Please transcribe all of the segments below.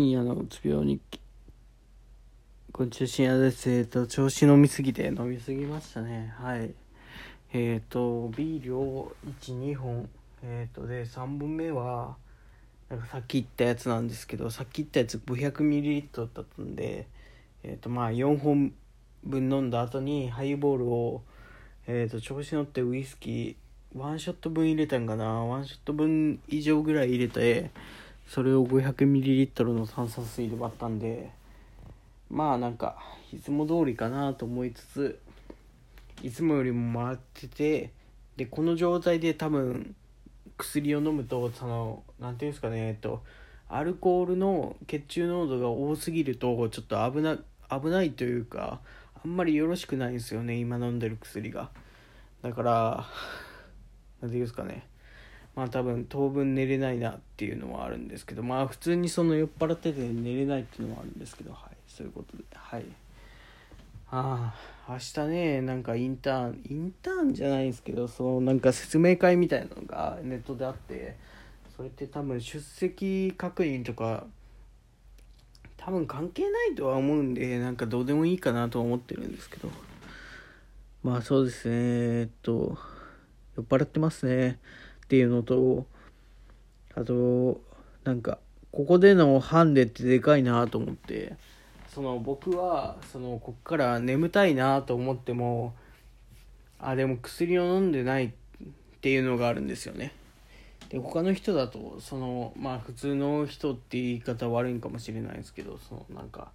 深夜のうつ病日記こんにちは深夜ですえっ、と調子飲みすぎて飲みすぎましたね。はい。えっ、とビールを12本えっ、とで3本目はなんかさっき言ったやつなんですけどさっき言ったやつ 500ml だったんでえっ、とまあ4本分飲んだ後にハイボールをえっ、と調子乗ってウイスキーワンショット分入れたんかな。ワンショット分以上ぐらい入れてそれを 500ml の炭酸水で割ったんでまあなんかいつも通りかなと思いつついつもよりも回っててでこの状態で多分薬を飲むとその何ていうんですかねえっとアルコールの血中濃度が多すぎるとちょっと危な危ないというかあんまりよろしくないんですよね今飲んでる薬が。だから 何ていうんですかね。まあ多分当分寝れないなっていうのはあるんですけどまあ普通にその酔っ払ってて寝れないっていうのはあるんですけどはいそういうことではい。ああ明日ねなんかインターンインターンじゃないんですけどそのなんか説明会みたいなのがネットであってそれって多分出席確認とか多分関係ないとは思うんでなんかどうでもいいかなと思ってるんですけど。まあそうですねえっと酔っ払ってますね。っていうのとあとなんかここでのハンデってでかいなと思って。その僕はそのこっから眠たいなと思ってもあでも薬を飲んでないっていうのがあるんですよね。で他の人だとそのまあ普通の人って言い方悪いんかもしれないですけどそのなんか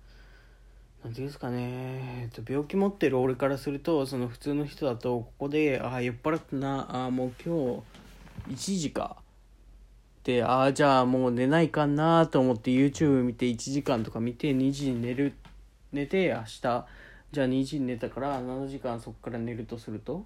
なんていうんですかね、えっと、病気持ってる俺からするとその普通の人だとここでああ酔っ払ったなあもう今日1時か。でああじゃあもう寝ないかなと思って YouTube 見て1時間とか見て2時に寝る寝て明日。じゃあ2時に寝たから7時間そこから寝るとすると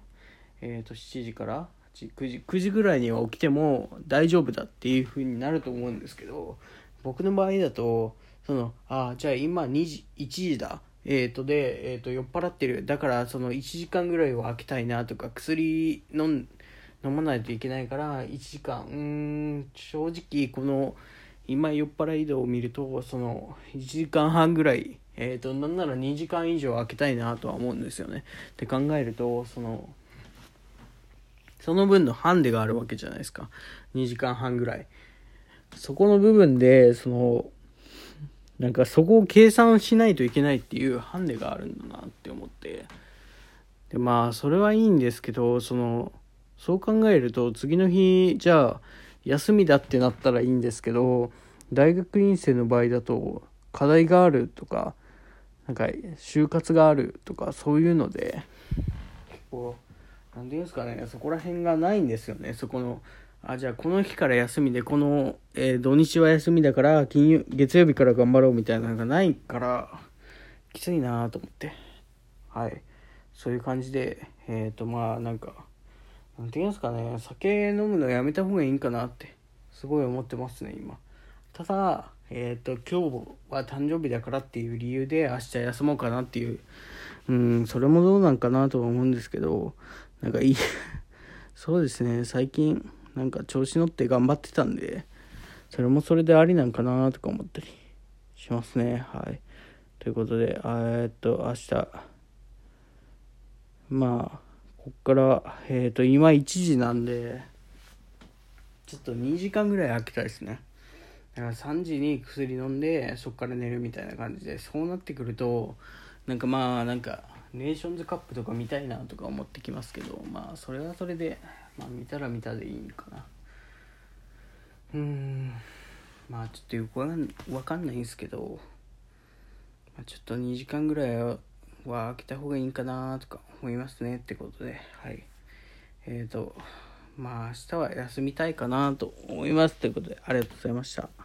えっ、ー、と7時から9時 ,9 時ぐらいには起きても大丈夫だっていう風になると思うんですけど僕の場合だとそのあじゃあ今2時1時だ。えーとで、えーと酔っ払ってる。だからその1時間ぐらいは空きたいなとか薬飲ん飲まないといけないから1時間うん正直この今酔っ払い度を見るとその1時間半ぐらいえっ、ー、となんなら2時間以上空けたいなとは思うんですよね。って考えるとそのその分のハンデがあるわけじゃないですか。2時間半ぐらい。そこの部分でそのなんかそこを計算しないといけないっていうハンデがあるんだなって思って。でまあそれはいいんですけどそのそう考えると次の日じゃあ休みだってなったらいいんですけど大学院生の場合だと課題があるとかなんか就活があるとかそういうので。結構何て言うんですかねそこら辺がないんですよね。そこのあじゃあこの日から休みでこの、えー、土日は休みだから金曜月曜日から頑張ろうみたいなのがないからきついなと思って。はい。そういう感じでえっ、ー、とまあなんかなんて言うんですかね酒飲むのやめた方がいいんかなってすごい思ってますね今。ただえっ、ー、と今日は誕生日だからっていう理由で明日休もうかなっていううんそれもどうなんかなとは思うんですけどなんかいい そうですね最近なんか調子乗って頑張ってたんでそれもそれでありなんかなとか思ったりしますねはい。ということでえっと明日まあこっから、えっ、ー、と、今1時なんで、ちょっと2時間ぐらい空きたいですね。だから3時に薬飲んで、そっから寝るみたいな感じで、そうなってくると、なんかまあ、なんか、ネーションズカップとか見たいなとか思ってきますけど、まあ、それはそれで、まあ、見たら見たでいいんかな。うーん、まあ、ちょっとよくわかんないんですけど、まあ、ちょっと2時間ぐらいはは開けた方がいいんかなとか思いますねってことで、はい。えっ、ー、と、まあ明日は休みたいかなと思いますということで、ありがとうございました。